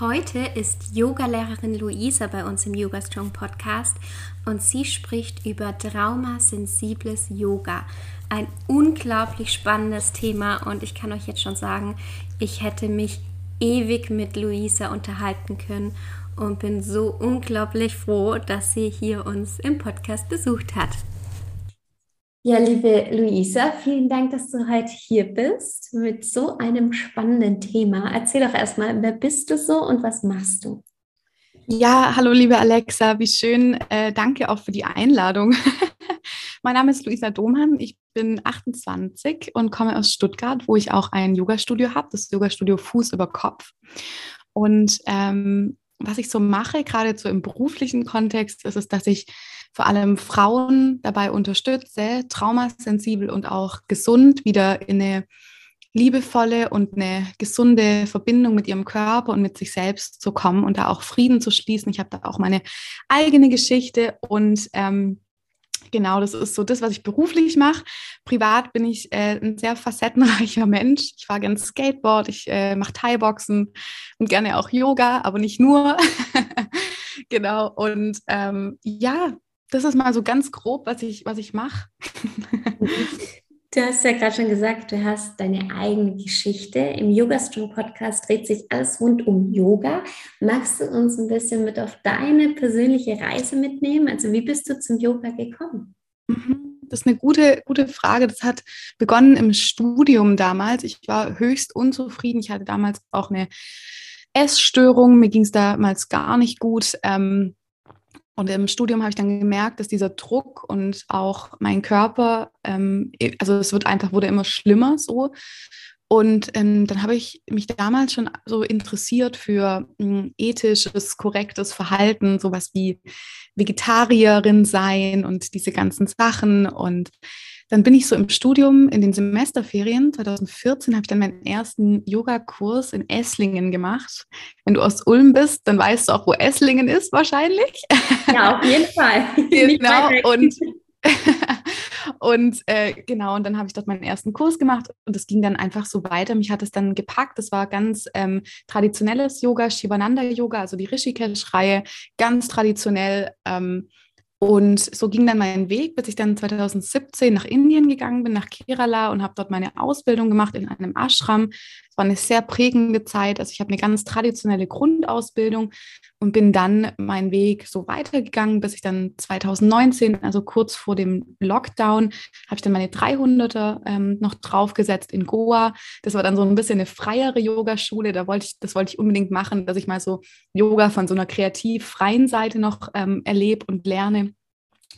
Heute ist Yogalehrerin Luisa bei uns im Yoga Strong Podcast und sie spricht über traumasensibles Yoga. Ein unglaublich spannendes Thema und ich kann euch jetzt schon sagen, ich hätte mich ewig mit Luisa unterhalten können und bin so unglaublich froh, dass sie hier uns im Podcast besucht hat. Ja, liebe Luisa, vielen Dank, dass du heute hier bist mit so einem spannenden Thema. Erzähl doch erstmal, wer bist du so und was machst du? Ja, hallo liebe Alexa, wie schön. Äh, danke auch für die Einladung. mein Name ist Luisa Domhan, ich bin 28 und komme aus Stuttgart, wo ich auch ein Yoga-Studio habe, das Yoga-Studio Fuß über Kopf. Und ähm, was ich so mache, gerade so im beruflichen Kontext, ist es, dass ich vor allem Frauen dabei unterstütze, traumasensibel und auch gesund wieder in eine liebevolle und eine gesunde Verbindung mit ihrem Körper und mit sich selbst zu kommen und da auch Frieden zu schließen. Ich habe da auch meine eigene Geschichte und ähm, genau, das ist so das, was ich beruflich mache. Privat bin ich äh, ein sehr facettenreicher Mensch. Ich fahre gerne Skateboard, ich äh, mache Thai-Boxen und gerne auch Yoga, aber nicht nur. genau, und ähm, ja, das ist mal so ganz grob, was ich, was ich mache. Du hast ja gerade schon gesagt, du hast deine eigene Geschichte. Im Yoga Strong Podcast dreht sich alles rund um Yoga. Magst du uns ein bisschen mit auf deine persönliche Reise mitnehmen? Also wie bist du zum Yoga gekommen? Mhm, das ist eine gute, gute Frage. Das hat begonnen im Studium damals. Ich war höchst unzufrieden. Ich hatte damals auch eine Essstörung. Mir ging es damals gar nicht gut. Ähm, und im Studium habe ich dann gemerkt, dass dieser Druck und auch mein Körper, ähm, also es wird einfach, wurde immer schlimmer so. Und ähm, dann habe ich mich damals schon so interessiert für ähm, ethisches, korrektes Verhalten, sowas wie Vegetarierin sein und diese ganzen Sachen. Und dann bin ich so im Studium in den Semesterferien 2014 habe ich dann meinen ersten Yogakurs in Esslingen gemacht. Wenn du aus Ulm bist, dann weißt du auch, wo Esslingen ist wahrscheinlich. Ja, auf jeden Fall. genau. Und und äh, genau, und dann habe ich dort meinen ersten Kurs gemacht und es ging dann einfach so weiter. Mich hat es dann gepackt. Es war ganz ähm, traditionelles Yoga, Shivananda Yoga, also die Rishikesh-Reihe, ganz traditionell. Ähm, und so ging dann mein Weg, bis ich dann 2017 nach Indien gegangen bin, nach Kerala und habe dort meine Ausbildung gemacht in einem Ashram. Es war eine sehr prägende Zeit. Also ich habe eine ganz traditionelle Grundausbildung und bin dann meinen Weg so weitergegangen, bis ich dann 2019, also kurz vor dem Lockdown, habe ich dann meine 300er ähm, noch draufgesetzt in Goa. Das war dann so ein bisschen eine freiere Yogaschule. Da wollte ich, das wollte ich unbedingt machen, dass ich mal so Yoga von so einer kreativ freien Seite noch ähm, erlebe und lerne.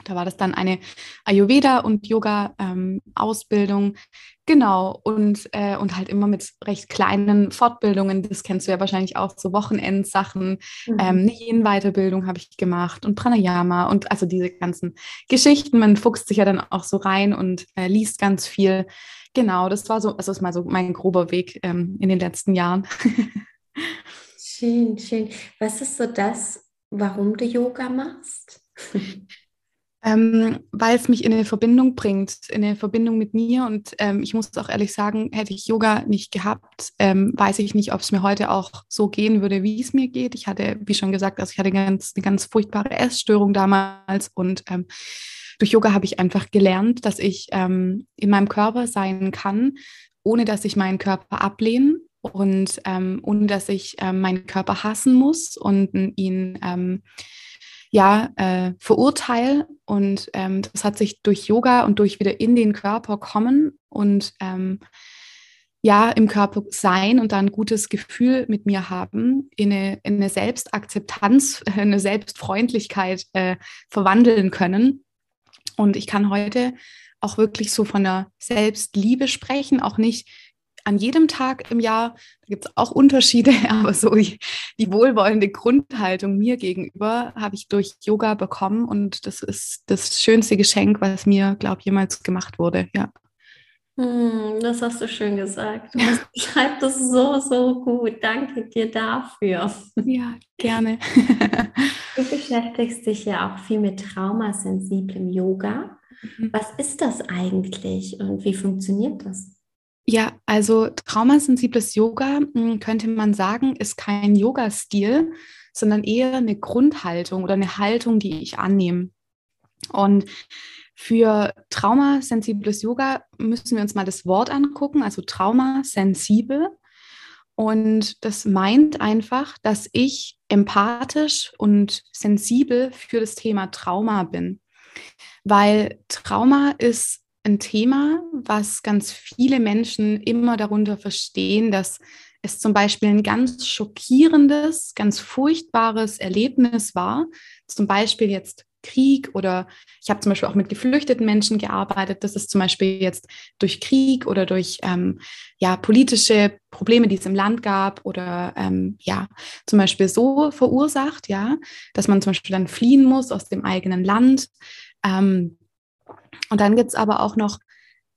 Da war das dann eine Ayurveda- und Yoga-Ausbildung. Ähm, genau, und, äh, und halt immer mit recht kleinen Fortbildungen. Das kennst du ja wahrscheinlich auch, so Wochenendsachen. Mhm. Ähm, eine Yin-Weiterbildung habe ich gemacht und Pranayama und also diese ganzen Geschichten. Man fuchst sich ja dann auch so rein und äh, liest ganz viel. Genau, das war so, also ist mal so mein grober Weg ähm, in den letzten Jahren. schön, schön. Was ist so das, warum du Yoga machst? ähm, weil es mich in eine Verbindung bringt, in eine Verbindung mit mir. Und ähm, ich muss auch ehrlich sagen, hätte ich Yoga nicht gehabt, ähm, weiß ich nicht, ob es mir heute auch so gehen würde, wie es mir geht. Ich hatte, wie schon gesagt, also ich hatte ganz, eine ganz furchtbare Essstörung damals und ähm, durch Yoga habe ich einfach gelernt, dass ich ähm, in meinem Körper sein kann, ohne dass ich meinen Körper ablehne und ähm, ohne dass ich meinen Körper hassen muss und ihn ja, äh, verurteile. Und ähm, das hat sich durch Yoga und durch wieder in den Körper kommen und ähm, ja, im Körper sein und dann ein gutes Gefühl mit mir haben, in eine, in eine Selbstakzeptanz, eine Selbstfreundlichkeit äh, verwandeln können. Und ich kann heute auch wirklich so von der Selbstliebe sprechen, auch nicht an jedem Tag im Jahr, da gibt es auch Unterschiede, aber so die, wohlwollende Grundhaltung mir gegenüber habe ich durch Yoga bekommen und das ist das schönste Geschenk, was mir, glaube ich, jemals gemacht wurde. Ja. Hm, das hast du schön gesagt. Du beschreibst das so, so gut. Danke dir dafür. Ja, gerne. du beschäftigst dich ja auch viel mit traumasensiblem Yoga. Mhm. Was ist das eigentlich und wie funktioniert das? Ja, also traumasensibles Yoga hm, könnte man sagen, ist kein Yoga-Stil, sondern eher eine Grundhaltung oder eine Haltung, die ich annehme. Und für traumasensibles Yoga müssen wir uns mal das Wort angucken, also traumasensibel. Und das meint einfach, dass ich empathisch und sensibel für das Thema Trauma bin. Weil Trauma ist ein Thema, was ganz viele Menschen immer darunter verstehen, dass es zum Beispiel ein ganz schockierendes, ganz furchtbares Erlebnis war. Zum Beispiel jetzt Krieg oder ich habe zum Beispiel auch mit geflüchteten Menschen gearbeitet. Das ist zum Beispiel jetzt durch Krieg oder durch ähm, ja, politische Probleme, die es im Land gab oder ähm, ja, zum Beispiel so verursacht, ja, dass man zum Beispiel dann fliehen muss aus dem eigenen Land. Ähm, und dann gibt es aber auch noch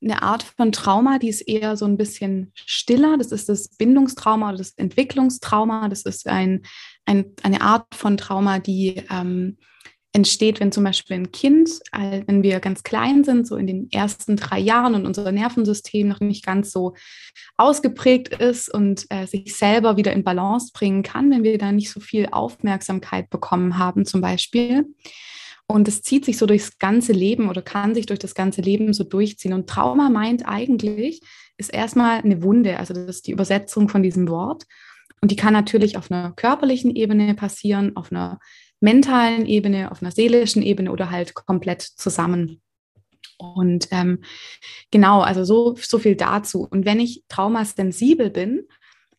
eine Art von Trauma, die ist eher so ein bisschen stiller. Das ist das Bindungstrauma oder das Entwicklungstrauma. Das ist ein, ein eine Art von Trauma, die ähm, entsteht, wenn zum Beispiel ein Kind, wenn wir ganz klein sind, so in den ersten drei Jahren und unser Nervensystem noch nicht ganz so ausgeprägt ist und äh, sich selber wieder in Balance bringen kann, wenn wir da nicht so viel Aufmerksamkeit bekommen haben, zum Beispiel. Und es zieht sich so durchs ganze Leben oder kann sich durch das ganze Leben so durchziehen. Und Trauma meint eigentlich, ist erstmal eine Wunde. Also das ist die Übersetzung von diesem Wort. Und die kann natürlich auf einer körperlichen Ebene passieren, auf einer mentalen Ebene, auf einer seelischen Ebene oder halt komplett zusammen. Und ähm, genau, also so, so viel dazu. Und wenn ich traumasensibel bin,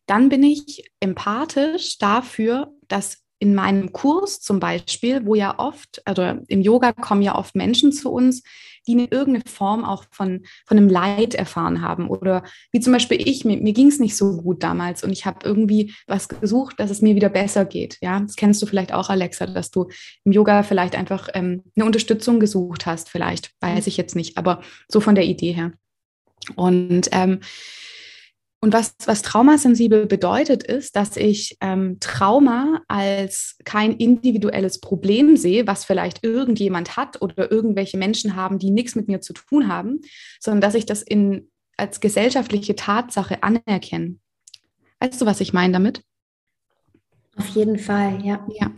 dann bin ich empathisch dafür, dass in meinem Kurs zum Beispiel, wo ja oft, also im Yoga kommen ja oft Menschen zu uns, die in irgendeine Form auch von, von einem Leid erfahren haben. Oder wie zum Beispiel ich, mir, mir ging es nicht so gut damals und ich habe irgendwie was gesucht, dass es mir wieder besser geht. Ja, das kennst du vielleicht auch, Alexa, dass du im Yoga vielleicht einfach ähm, eine Unterstützung gesucht hast, vielleicht, weiß ich jetzt nicht, aber so von der Idee her. Und ähm, und was, was traumasensibel bedeutet, ist, dass ich ähm, Trauma als kein individuelles Problem sehe, was vielleicht irgendjemand hat oder irgendwelche Menschen haben, die nichts mit mir zu tun haben, sondern dass ich das in, als gesellschaftliche Tatsache anerkenne. Weißt du, was ich meine damit? Auf jeden Fall, ja. Ja.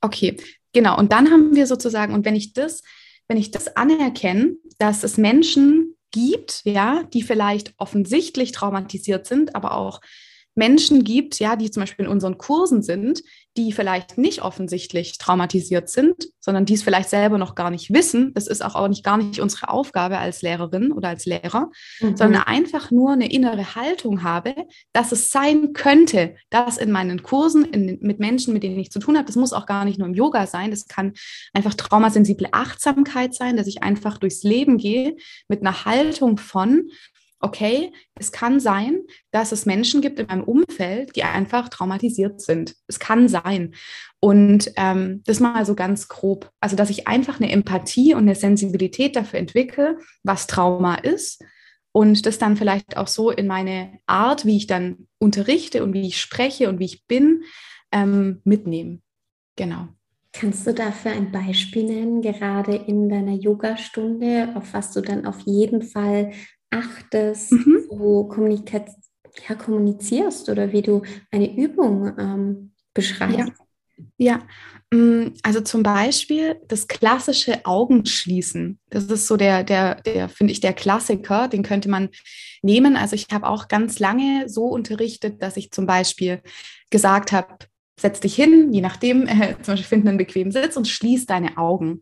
Okay, genau. Und dann haben wir sozusagen, und wenn ich das, wenn ich das anerkenne, dass es Menschen gibt, ja, die vielleicht offensichtlich traumatisiert sind, aber auch Menschen gibt, ja, die zum Beispiel in unseren Kursen sind, die vielleicht nicht offensichtlich traumatisiert sind, sondern die es vielleicht selber noch gar nicht wissen. Das ist auch, auch nicht gar nicht unsere Aufgabe als Lehrerin oder als Lehrer, mhm. sondern einfach nur eine innere Haltung habe, dass es sein könnte, dass in meinen Kursen in, mit Menschen, mit denen ich zu tun habe, das muss auch gar nicht nur im Yoga sein, das kann einfach traumasensible Achtsamkeit sein, dass ich einfach durchs Leben gehe mit einer Haltung von, okay, es kann sein, dass es Menschen gibt in meinem Umfeld, die einfach traumatisiert sind. Es kann sein. Und ähm, das mal so ganz grob. Also, dass ich einfach eine Empathie und eine Sensibilität dafür entwickle, was Trauma ist. Und das dann vielleicht auch so in meine Art, wie ich dann unterrichte und wie ich spreche und wie ich bin, ähm, mitnehmen. Genau. Kannst du dafür ein Beispiel nennen, gerade in deiner Yoga-Stunde, auf was du dann auf jeden Fall achtest, mhm. wo Kommunika ja, kommunizierst oder wie du eine Übung ähm, beschreibst. Ja. ja, mm, also zum Beispiel das klassische Augenschließen. Das ist so der, der, der finde ich, der Klassiker, den könnte man nehmen. Also ich habe auch ganz lange so unterrichtet, dass ich zum Beispiel gesagt habe, setz dich hin, je nachdem, äh, zum Beispiel finden einen bequemen Sitz und schließ deine Augen.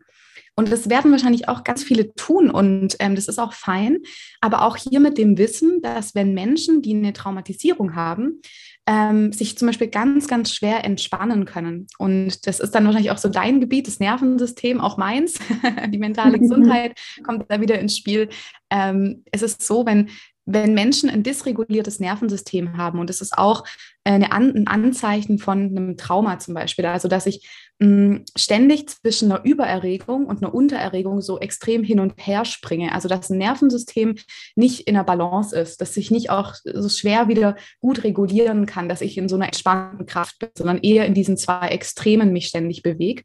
Und das werden wahrscheinlich auch ganz viele tun und ähm, das ist auch fein. Aber auch hier mit dem Wissen, dass wenn Menschen, die eine Traumatisierung haben, ähm, sich zum Beispiel ganz, ganz schwer entspannen können. Und das ist dann wahrscheinlich auch so dein Gebiet, das Nervensystem, auch meins. Die mentale Gesundheit kommt da wieder ins Spiel. Ähm, es ist so, wenn wenn Menschen ein dysreguliertes Nervensystem haben, und das ist auch eine An ein Anzeichen von einem Trauma zum Beispiel, also dass ich ständig zwischen einer Übererregung und einer Untererregung so extrem hin und her springe, also dass ein Nervensystem nicht in der Balance ist, dass ich nicht auch so schwer wieder gut regulieren kann, dass ich in so einer entspannten Kraft bin, sondern eher in diesen zwei Extremen mich ständig bewege.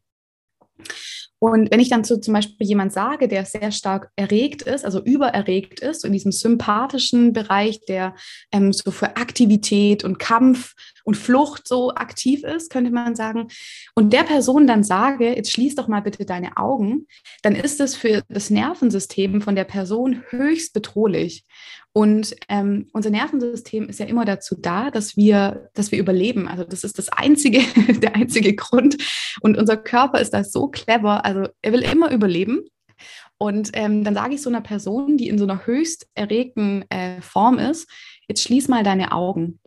Und wenn ich dann zu zum Beispiel jemand sage, der sehr stark erregt ist, also übererregt ist, so in diesem sympathischen Bereich, der ähm, so für Aktivität und Kampf und Flucht so aktiv ist, könnte man sagen, und der Person dann sage, jetzt schließ doch mal bitte deine Augen, dann ist es für das Nervensystem von der Person höchst bedrohlich. Und ähm, unser Nervensystem ist ja immer dazu da, dass wir, dass wir überleben. Also das ist das einzige, der einzige Grund. Und unser Körper ist da so clever. Also er will immer überleben. Und ähm, dann sage ich so einer Person, die in so einer höchst erregten äh, Form ist, jetzt schließ mal deine Augen.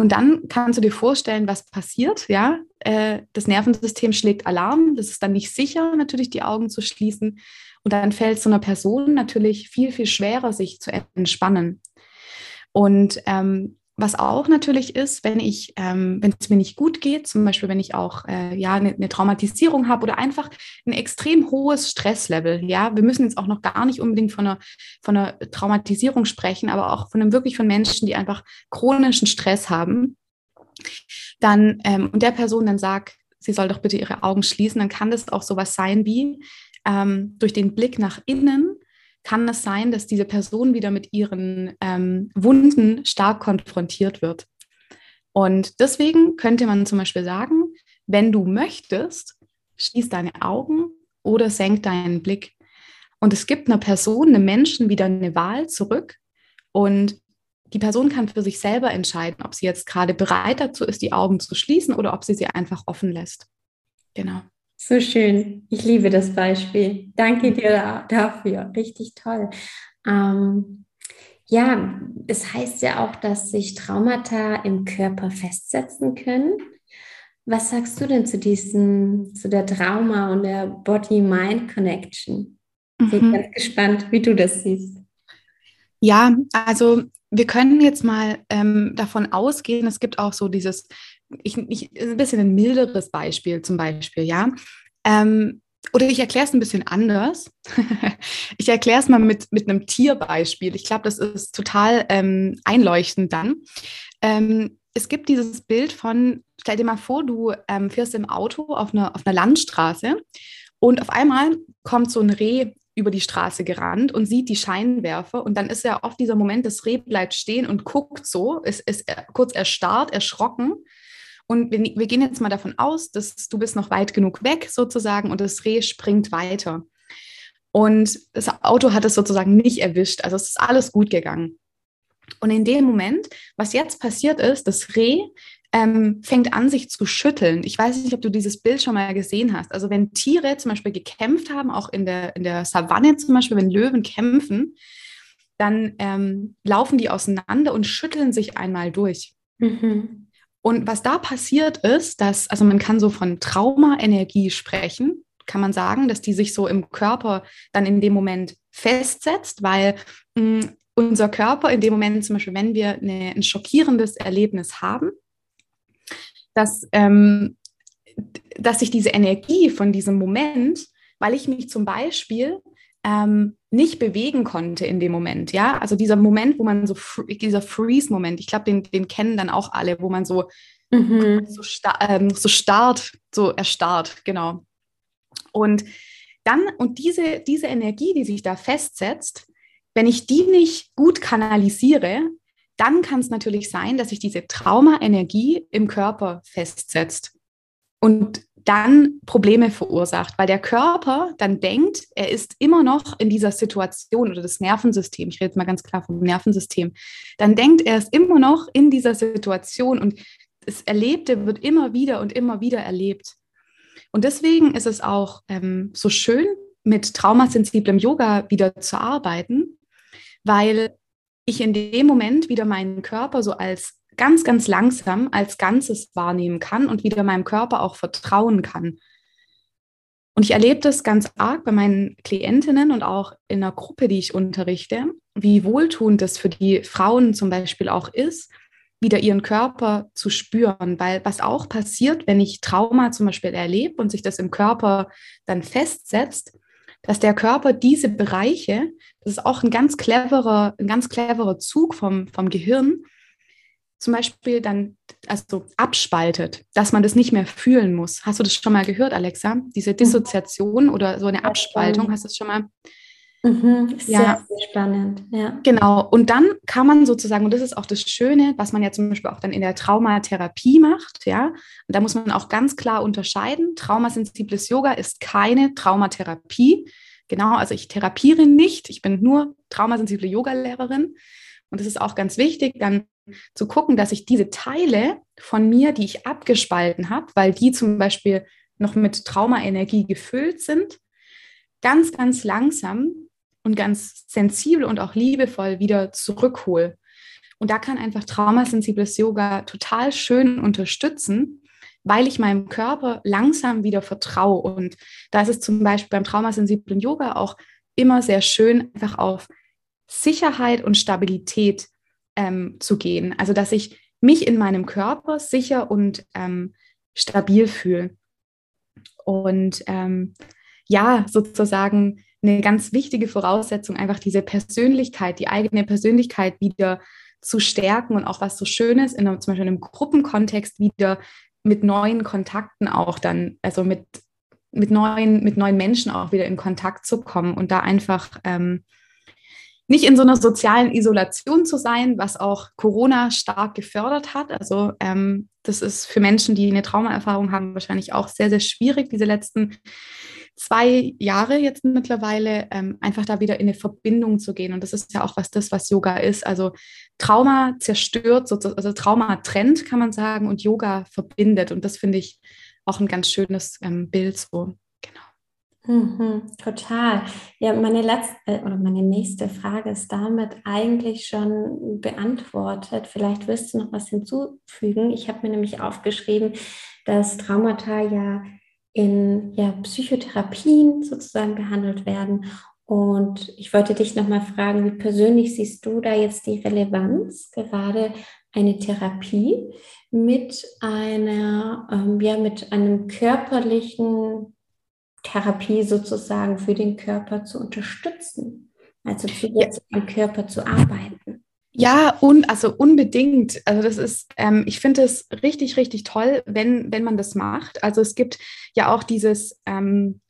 Und dann kannst du dir vorstellen, was passiert. Ja, äh, das Nervensystem schlägt Alarm. Das ist dann nicht sicher, natürlich die Augen zu schließen. Und dann fällt es so einer Person natürlich viel, viel schwerer, sich zu entspannen. Und ähm, was auch natürlich ist, wenn ich, ähm, wenn es mir nicht gut geht, zum Beispiel wenn ich auch äh, ja eine, eine Traumatisierung habe oder einfach ein extrem hohes Stresslevel. Ja, wir müssen jetzt auch noch gar nicht unbedingt von einer, von einer Traumatisierung sprechen, aber auch von einem wirklich von Menschen, die einfach chronischen Stress haben. Dann ähm, und der Person dann sagt, sie soll doch bitte ihre Augen schließen, dann kann das auch sowas sein wie, ähm, durch den Blick nach innen kann es sein, dass diese Person wieder mit ihren ähm, Wunden stark konfrontiert wird. Und deswegen könnte man zum Beispiel sagen, wenn du möchtest, schließ deine Augen oder senk deinen Blick. Und es gibt einer Person, einem Menschen wieder eine Wahl zurück. Und die Person kann für sich selber entscheiden, ob sie jetzt gerade bereit dazu ist, die Augen zu schließen oder ob sie sie einfach offen lässt. Genau. So schön. Ich liebe das Beispiel. Danke dir dafür. Richtig toll. Ähm, ja, es heißt ja auch, dass sich Traumata im Körper festsetzen können. Was sagst du denn zu diesem, zu der Trauma und der Body-Mind-Connection? Ich bin mhm. ganz gespannt, wie du das siehst. Ja, also wir können jetzt mal ähm, davon ausgehen, es gibt auch so dieses ich, ich, ein bisschen ein milderes Beispiel zum Beispiel, ja. Ähm, oder ich erkläre es ein bisschen anders. ich erkläre es mal mit, mit einem Tierbeispiel. Ich glaube, das ist total ähm, einleuchtend dann. Ähm, es gibt dieses Bild von, stell dir mal vor, du ähm, fährst im Auto auf einer, auf einer Landstraße und auf einmal kommt so ein Reh über die Straße gerannt und sieht die Scheinwerfer und dann ist ja oft dieser Moment, das Reh bleibt stehen und guckt so, ist, ist kurz erstarrt, erschrocken und wir, wir gehen jetzt mal davon aus, dass du bist noch weit genug weg sozusagen und das Reh springt weiter. Und das Auto hat es sozusagen nicht erwischt. Also es ist alles gut gegangen. Und in dem Moment, was jetzt passiert ist, das Reh ähm, fängt an, sich zu schütteln. Ich weiß nicht, ob du dieses Bild schon mal gesehen hast. Also wenn Tiere zum Beispiel gekämpft haben, auch in der, in der Savanne zum Beispiel, wenn Löwen kämpfen, dann ähm, laufen die auseinander und schütteln sich einmal durch. Mhm. Und was da passiert ist, dass, also man kann so von Traumaenergie sprechen, kann man sagen, dass die sich so im Körper dann in dem Moment festsetzt, weil mh, hm, unser Körper in dem Moment, zum Beispiel, wenn wir eine, ein schockierendes Erlebnis haben, dass, ähm, dass sich diese Energie von diesem Moment, weil ich mich zum Beispiel ähm, nicht bewegen konnte in dem Moment, ja, also dieser Moment, wo man so, dieser Freeze-Moment, ich glaube, den, den kennen dann auch alle, wo man so, mhm. so, star ähm, so starrt, so erstarrt, genau. Und dann, und diese, diese Energie, die sich da festsetzt, wenn ich die nicht gut kanalisiere, dann kann es natürlich sein, dass sich diese Trauma-Energie im Körper festsetzt. Und dann Probleme verursacht, weil der Körper dann denkt, er ist immer noch in dieser Situation oder das Nervensystem, ich rede jetzt mal ganz klar vom Nervensystem, dann denkt er ist immer noch in dieser Situation und das Erlebte wird immer wieder und immer wieder erlebt. Und deswegen ist es auch ähm, so schön, mit traumasensiblem Yoga wieder zu arbeiten, weil ich in dem Moment wieder meinen Körper so als ganz, ganz langsam als Ganzes wahrnehmen kann und wieder meinem Körper auch vertrauen kann. Und ich erlebe das ganz arg bei meinen Klientinnen und auch in der Gruppe, die ich unterrichte, wie wohltuend das für die Frauen zum Beispiel auch ist, wieder ihren Körper zu spüren. Weil was auch passiert, wenn ich Trauma zum Beispiel erlebe und sich das im Körper dann festsetzt, dass der Körper diese Bereiche, das ist auch ein ganz cleverer, ein ganz cleverer Zug vom, vom Gehirn, zum Beispiel dann also abspaltet, dass man das nicht mehr fühlen muss. Hast du das schon mal gehört, Alexa? Diese mhm. Dissoziation oder so eine Abspaltung, hast du das schon mal? Mhm, sehr, ja. sehr spannend. Ja. Genau. Und dann kann man sozusagen, und das ist auch das Schöne, was man ja zum Beispiel auch dann in der Traumatherapie macht, ja, und da muss man auch ganz klar unterscheiden. Traumasensibles Yoga ist keine Traumatherapie. Genau, also ich therapiere nicht, ich bin nur traumasensible Yogalehrerin. Und das ist auch ganz wichtig, dann zu gucken, dass ich diese Teile von mir, die ich abgespalten habe, weil die zum Beispiel noch mit Traumaenergie gefüllt sind, ganz, ganz langsam und ganz sensibel und auch liebevoll wieder zurückhole. Und da kann einfach traumasensibles Yoga total schön unterstützen, weil ich meinem Körper langsam wieder vertraue. Und da ist es zum Beispiel beim traumasensiblen Yoga auch immer sehr schön, einfach auf Sicherheit und Stabilität ähm, zu gehen. Also dass ich mich in meinem Körper sicher und ähm, stabil fühle. Und ähm, ja, sozusagen eine ganz wichtige Voraussetzung, einfach diese Persönlichkeit, die eigene Persönlichkeit wieder zu stärken und auch was so Schönes in einem, zum Beispiel in einem Gruppenkontext wieder mit neuen Kontakten auch dann, also mit, mit, neuen, mit neuen Menschen auch wieder in Kontakt zu kommen und da einfach ähm, nicht in so einer sozialen Isolation zu sein, was auch Corona stark gefördert hat. Also ähm, das ist für Menschen, die eine Traumaerfahrung haben, wahrscheinlich auch sehr, sehr schwierig, diese letzten zwei Jahre jetzt mittlerweile, ähm, einfach da wieder in eine Verbindung zu gehen. Und das ist ja auch was das, was Yoga ist. Also Trauma zerstört, also Trauma trennt, kann man sagen, und Yoga verbindet. Und das finde ich auch ein ganz schönes ähm, Bild so. Mhm, total. Ja, meine letzte äh, oder meine nächste Frage ist damit eigentlich schon beantwortet. Vielleicht wirst du noch was hinzufügen. Ich habe mir nämlich aufgeschrieben, dass Traumata ja in ja, Psychotherapien sozusagen behandelt werden. Und ich wollte dich nochmal fragen, wie persönlich siehst du da jetzt die Relevanz, gerade eine Therapie mit einer, ähm, ja, mit einem körperlichen Therapie sozusagen für den Körper zu unterstützen, also zusätzlich ja. am Körper zu arbeiten. Ja, und also unbedingt. Also das ist, ähm, ich finde es richtig, richtig toll, wenn, wenn man das macht. Also es gibt ja auch dieses ähm,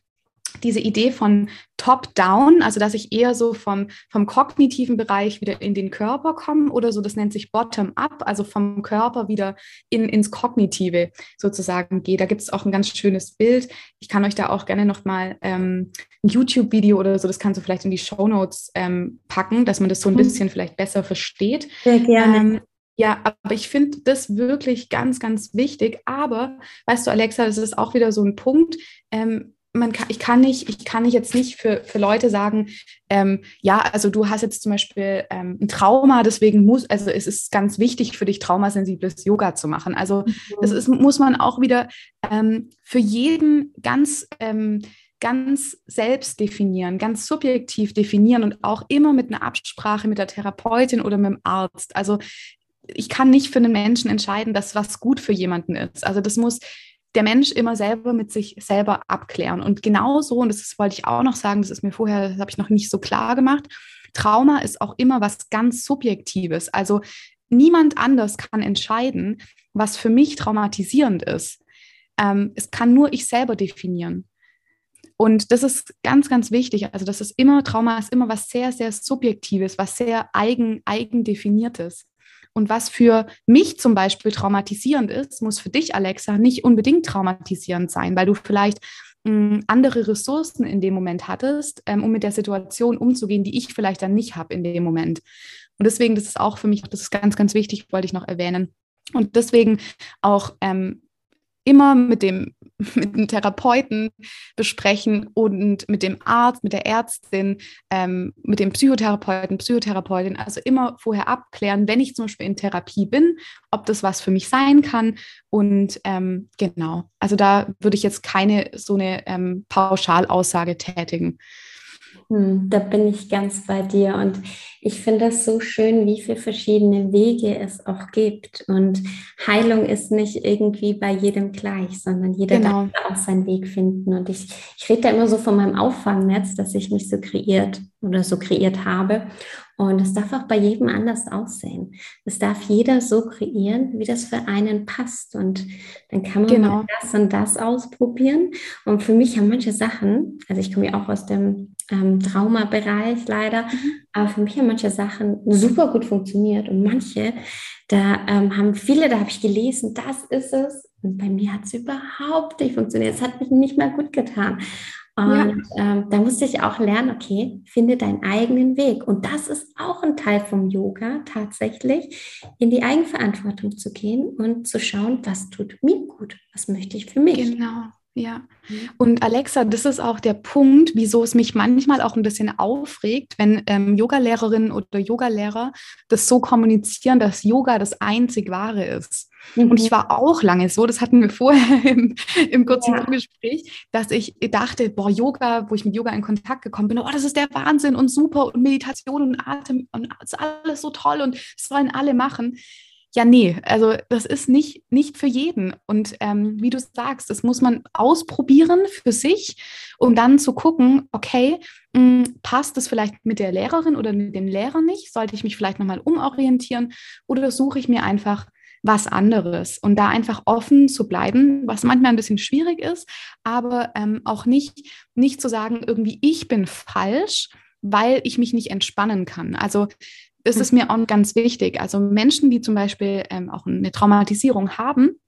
diese Idee von Top-Down, also dass ich eher so vom, vom kognitiven Bereich wieder in den Körper komme oder so, das nennt sich Bottom-up, also vom Körper wieder in, ins Kognitive sozusagen gehe. Da gibt es auch ein ganz schönes Bild. Ich kann euch da auch gerne nochmal ähm, ein YouTube-Video oder so, das kannst du vielleicht in die Show Notes ähm, packen, dass man das so ein mhm. bisschen vielleicht besser versteht. Sehr gerne. Ähm, ja, aber ich finde das wirklich ganz, ganz wichtig. Aber weißt du, Alexa, das ist auch wieder so ein Punkt. Ähm, man kann, ich kann nicht, ich kann nicht jetzt nicht für, für Leute sagen, ähm, ja, also du hast jetzt zum Beispiel ähm, ein Trauma, deswegen muss, also es ist ganz wichtig für dich, traumasensibles Yoga zu machen. Also mhm. das ist, muss man auch wieder ähm, für jeden ganz, ähm, ganz selbst definieren, ganz subjektiv definieren und auch immer mit einer Absprache mit der Therapeutin oder mit dem Arzt. Also ich kann nicht für einen Menschen entscheiden, dass was gut für jemanden ist. Also das muss der Mensch immer selber mit sich selber abklären. Und genauso, und das wollte ich auch noch sagen, das ist mir vorher, das habe ich noch nicht so klar gemacht, Trauma ist auch immer was ganz Subjektives. Also niemand anders kann entscheiden, was für mich traumatisierend ist. Ähm, es kann nur ich selber definieren. Und das ist ganz, ganz wichtig. Also das ist immer, Trauma ist immer was sehr, sehr Subjektives, was sehr eigen, eigen definiertes. Und was für mich zum Beispiel traumatisierend ist, muss für dich, Alexa, nicht unbedingt traumatisierend sein, weil du vielleicht mh, hm, andere Ressourcen in dem Moment hattest, ähm, um mit der Situation umzugehen, die ich vielleicht dann nicht habe in dem Moment. Und deswegen, das ist auch für mich, das ist ganz, ganz wichtig, wollte ich noch erwähnen. Und deswegen auch ähm, immer mit dem mit dem Therapeuten besprechen und mit dem Arzt, mit der Ärztin, ähm, mit dem Psychotherapeuten, Psychotherapeutin. Also immer vorher abklären, wenn ich zum Beispiel in Therapie bin, ob das was für mich sein kann. Und ähm, genau, also da würde ich jetzt keine so eine ähm, Pauschalaussage tätigen. Hm, da bin ich ganz bei dir und ich finde das so schön, wie viele verschiedene Wege es auch gibt. Und Heilung ist nicht irgendwie bei jedem gleich, sondern jeder genau. darf auch seinen Weg finden. Und ich, ich rede da immer so von meinem Auffangnetz, das ich mich so kreiert oder so kreiert habe. Und es darf auch bei jedem anders aussehen. Es darf jeder so kreieren, wie das für einen passt. Und dann kann man genau. das und das ausprobieren. Und für mich haben manche Sachen, also ich komme ja auch aus dem ähm, Traumabereich leider, mhm. aber für mich haben manche Sachen super gut funktioniert. Und manche, da ähm, haben viele, da habe ich gelesen, das ist es. Und bei mir hat es überhaupt nicht funktioniert. Es hat mich nicht mehr gut getan. Und ja. ähm, da musste ich auch lernen, okay, finde deinen eigenen Weg. Und das ist auch ein Teil vom Yoga, tatsächlich in die Eigenverantwortung zu gehen und zu schauen, was tut mir gut, was möchte ich für mich. Genau. Ja, mhm. und Alexa, das ist auch der Punkt, wieso es mich manchmal auch ein bisschen aufregt, wenn ähm, Yogalehrerinnen oder Yogalehrer das so kommunizieren, dass Yoga das einzig wahre ist. Mhm. Und ich war auch lange so, das hatten wir vorher im, im kurzen ja. Gespräch, dass ich dachte, boah, Yoga, wo ich mit Yoga in Kontakt gekommen bin, oh, das ist der Wahnsinn und super und Meditation und Atem und alles so toll und das sollen alle machen ja, nee, also das ist nicht, nicht für jeden. Und ähm, wie du sagst, das muss man ausprobieren für sich, um dann zu gucken, okay, mh, hm, passt das vielleicht mit der Lehrerin oder mit dem Lehrer nicht? Sollte ich mich vielleicht nochmal umorientieren oder suche ich mir einfach was anderes und da einfach offen zu bleiben, was manchmal ein bisschen schwierig ist, aber ähm, auch nicht, nicht zu sagen, irgendwie ich bin falsch, weil ich mich nicht entspannen kann. Also ist mir auch ganz wichtig. Also Menschen, die zum Beispiel ähm, auch eine Traumatisierung haben,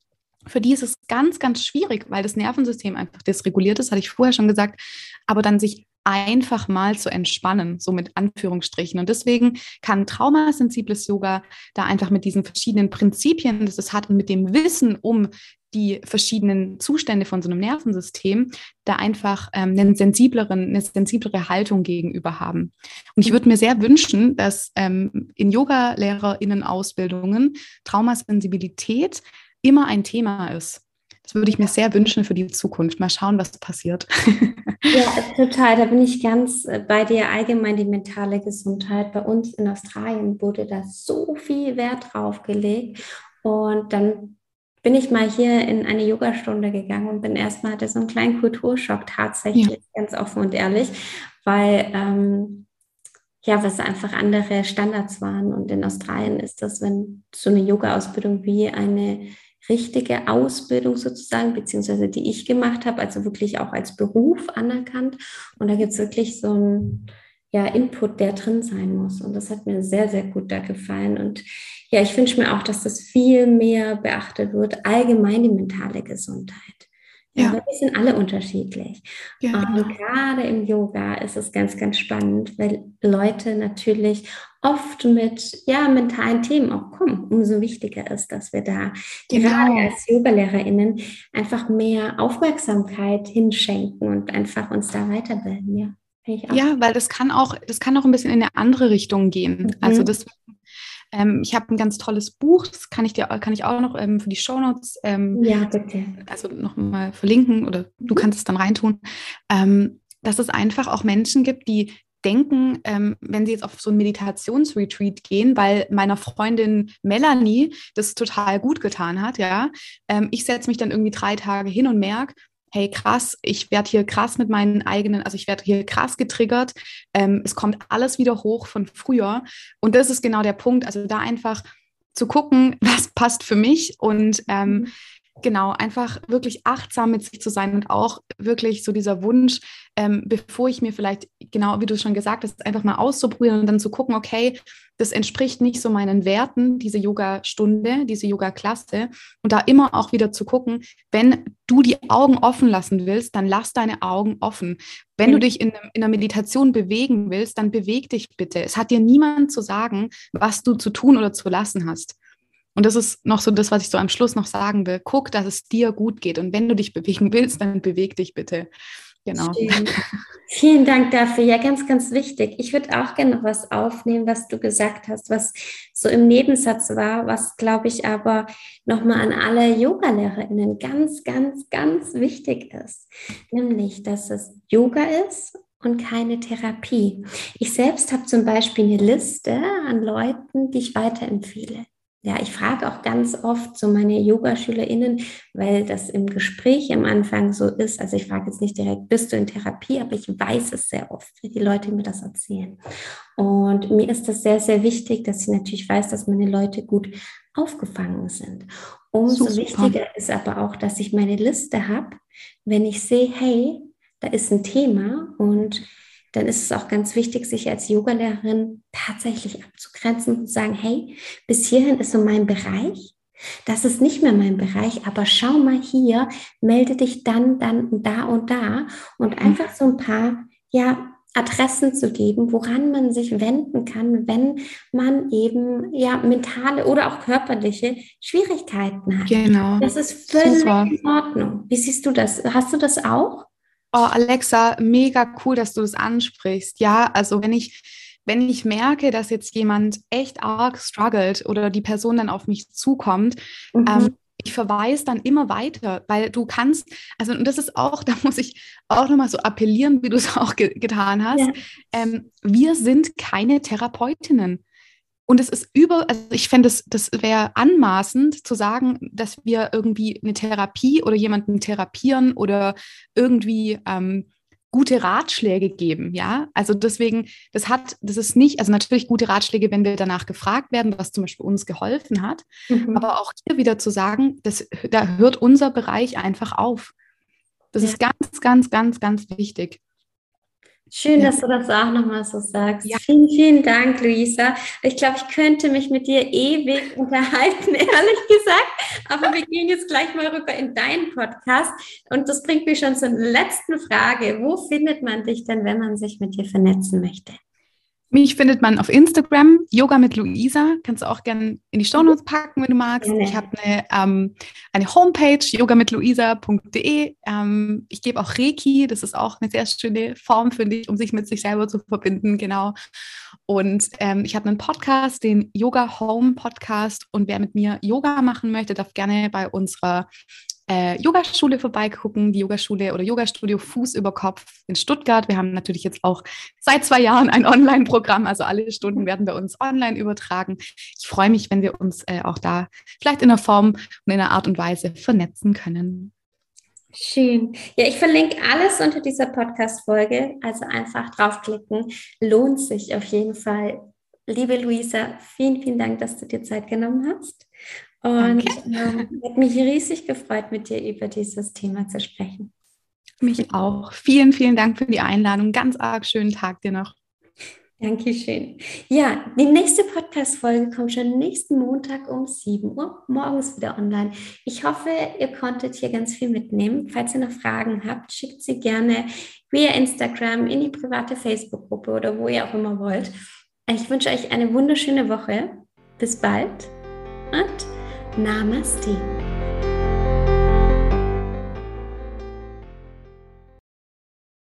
für die ist es ganz, ganz schwierig, weil das Nervensystem einfach dysreguliert ist, hatte ich vorher schon gesagt, aber dann sich einfach mal zu entspannen, so mit Anführungsstrichen. Und deswegen kann traumasensibles Yoga da einfach mit diesen verschiedenen Prinzipien, das es hat und mit dem Wissen um die verschiedenen Zustände von so einem Nervensystem da einfach ähm, einen sensibleren, eine sensiblere Haltung gegenüber haben. Und ich würde mir sehr wünschen, dass ähm, in Yoga-LehrerInnen-Ausbildungen Traumasensibilität immer ein Thema ist. Das würde ich mir sehr wünschen für die Zukunft. Mal schauen, was passiert. Ja, total. Da bin ich ganz äh, bei dir. Allgemein die mentale Gesundheit. Bei uns in Australien wurde da so viel Wert drauf gelegt. Und dann bin ich mal hier in eine Yogastunde gegangen und bin erstmal hatte so einen kleinen Kulturschock tatsächlich, ja. ganz offen und ehrlich, weil ähm, ja, was einfach andere Standards waren. Und in Australien ist das, wenn so eine Yoga-Ausbildung wie eine richtige Ausbildung sozusagen, beziehungsweise die ich gemacht habe, also wirklich auch als Beruf anerkannt. Und da gibt es wirklich so ein ja, Input, der drin sein muss. Und das hat mir sehr, sehr gut da gefallen. Und ja, ich wünsche mir auch, dass das viel mehr beachtet wird, allgemein die mentale Gesundheit. Ja, ja. wir sind alle unterschiedlich. Ja, und genau. gerade im Yoga ist es ganz, ganz spannend, weil Leute natürlich oft mit ja, mentalen Themen auch kommen. Umso wichtiger ist, dass wir da genau. gerade als YogalehrerInnen einfach mehr Aufmerksamkeit hinschenken und einfach uns da weiterbilden. Ja. Ja, weil das kann auch, das kann auch ein bisschen in eine andere Richtung gehen. Mhm. Also das, ähm, ich habe ein ganz tolles Buch, das kann ich dir, kann ich auch noch ähm, für die Shownotes, ähm, ja, bitte. also nochmal verlinken oder du kannst es dann reintun, ähm, dass es einfach auch Menschen gibt, die denken, ähm, wenn sie jetzt auf so ein Meditationsretreat gehen, weil meiner Freundin Melanie das total gut getan hat, ja. Ähm, ich setze mich dann irgendwie drei Tage hin und merke, hey krass, ich werde hier krass mit meinen eigenen, also ich werde hier krass getriggert, ähm, es kommt alles wieder hoch von früher. Und das ist genau der Punkt, also da einfach zu gucken, was passt für mich. Und ähm, mhm. Genau, einfach wirklich achtsam mit sich zu sein und auch wirklich so dieser Wunsch, ähm, bevor ich mir vielleicht, genau wie du schon gesagt hast, einfach mal auszuprobieren und dann zu gucken, okay, das entspricht nicht so meinen Werten, diese Yoga-Stunde, diese Yoga-Klasse. Und da immer auch wieder zu gucken, wenn du die Augen offen lassen willst, dann lass deine Augen offen. Wenn mhm. du dich in, in einer Meditation bewegen willst, dann beweg dich bitte. Es hat dir niemand zu sagen, was du zu tun oder zu lassen hast. Und das ist noch so das, was ich so am Schluss noch sagen will. Guck, dass es dir gut geht. Und wenn du dich bewegen willst, dann beweg dich bitte. Genau. Vielen Dank dafür. Ja, ganz, ganz wichtig. Ich würde auch gerne noch was aufnehmen, was du gesagt hast, was so im Nebensatz war, was, glaube ich, aber nochmal an alle Yogalehrerinnen ganz, ganz, ganz wichtig ist. Nämlich, dass es Yoga ist und keine Therapie. Ich selbst habe zum Beispiel eine Liste an Leuten, die ich weiterempfehle ja, ich frage auch ganz oft so meine Yogaschülerinnen, weil das im Gespräch am Anfang so ist. Also ich frage jetzt nicht direkt, bist du in Therapie, aber ich weiß es sehr oft, wie die Leute mir das erzählen. Und mir ist das sehr, sehr wichtig, dass ich natürlich weiß, dass meine Leute gut aufgefangen sind. Umso Super. wichtiger ist aber auch, dass ich meine Liste habe, wenn ich sehe, hey, da ist ein Thema und dann ist es auch ganz wichtig, sich als Yogalehrerin tatsächlich abzugrenzen und zu sagen, hey, bis hierhin ist so mein Bereich. Das ist nicht mehr mein Bereich, aber schau mal hier, melde dich dann, dann und da und da und mhm. einfach so ein paar, ja, Adressen zu geben, woran man sich wenden kann, wenn man eben ja mentale oder auch körperliche Schwierigkeiten hat. Genau. Das ist völlig Super. in Ordnung. Wie siehst du das? Hast du das auch? Oh, Alexa, mega cool, dass du das ansprichst. Ja, also wenn ich, wenn ich merke, dass jetzt jemand echt arg struggelt oder die Person dann auf mich zukommt, mhm. ähm, ich verweise dann immer weiter, weil du kannst, also und das ist auch, da muss ich auch nochmal so appellieren, wie du es auch ge getan hast. Ja. Ähm, wir sind keine Therapeutinnen. Und es ist über, also ich fände, das, das wäre anmaßend zu sagen, dass wir irgendwie eine Therapie oder jemanden therapieren oder irgendwie ähm, gute Ratschläge geben, ja. Also deswegen, das hat, das ist nicht, also natürlich gute Ratschläge, wenn wir danach gefragt werden, was zum Beispiel uns geholfen hat, mhm. aber auch hier wieder zu sagen, das, da hört unser Bereich einfach auf. Das ja. ist ganz, ganz, ganz, ganz wichtig. Schön, ja. dass du das auch nochmal so sagst. Ja. Vielen, vielen Dank, Luisa. Ich glaube, ich könnte mich mit dir ewig unterhalten, ehrlich gesagt. Aber wir gehen jetzt gleich mal rüber in deinen Podcast. Und das bringt mich schon zur letzten Frage. Wo findet man dich denn, wenn man sich mit dir vernetzen möchte? Mich findet man auf Instagram, Yoga mit Luisa. Kannst du auch gerne in die Shownotes packen, wenn du magst. Ich habe eine, ähm, eine Homepage, yogamitluisa.de. Ähm, ich gebe auch Reiki. Das ist auch eine sehr schöne Form, finde ich, um sich mit sich selber zu verbinden. Genau. Und ähm, ich habe einen Podcast, den Yoga Home Podcast. Und wer mit mir Yoga machen möchte, darf gerne bei unserer äh, Yogaschule vorbeigucken, die Yogaschule oder Yogastudio Fuß über Kopf in Stuttgart. Wir haben natürlich jetzt auch seit zwei Jahren ein Online-Programm, also alle Stunden werden bei uns online übertragen. Ich freue mich, wenn wir uns äh, auch da vielleicht in einer Form und in einer Art und Weise vernetzen können. Schön. Ja, ich verlinke alles unter dieser Podcast-Folge. Also einfach draufklicken. Lohnt sich auf jeden Fall. Liebe Luisa, vielen, vielen Dank, dass du dir Zeit genommen hast. Und ähm, hat mich riesig gefreut, mit dir über dieses Thema zu sprechen. Mich auch. Vielen, vielen Dank für die Einladung. Ganz arg schönen Tag dir noch. Dankeschön. Ja, die nächste Podcast-Folge kommt schon nächsten Montag um 7 Uhr morgens wieder online. Ich hoffe, ihr konntet hier ganz viel mitnehmen. Falls ihr noch Fragen habt, schickt sie gerne via Instagram in die private Facebook-Gruppe oder wo ihr auch immer wollt. Ich wünsche euch eine wunderschöne Woche. Bis bald und Namaste.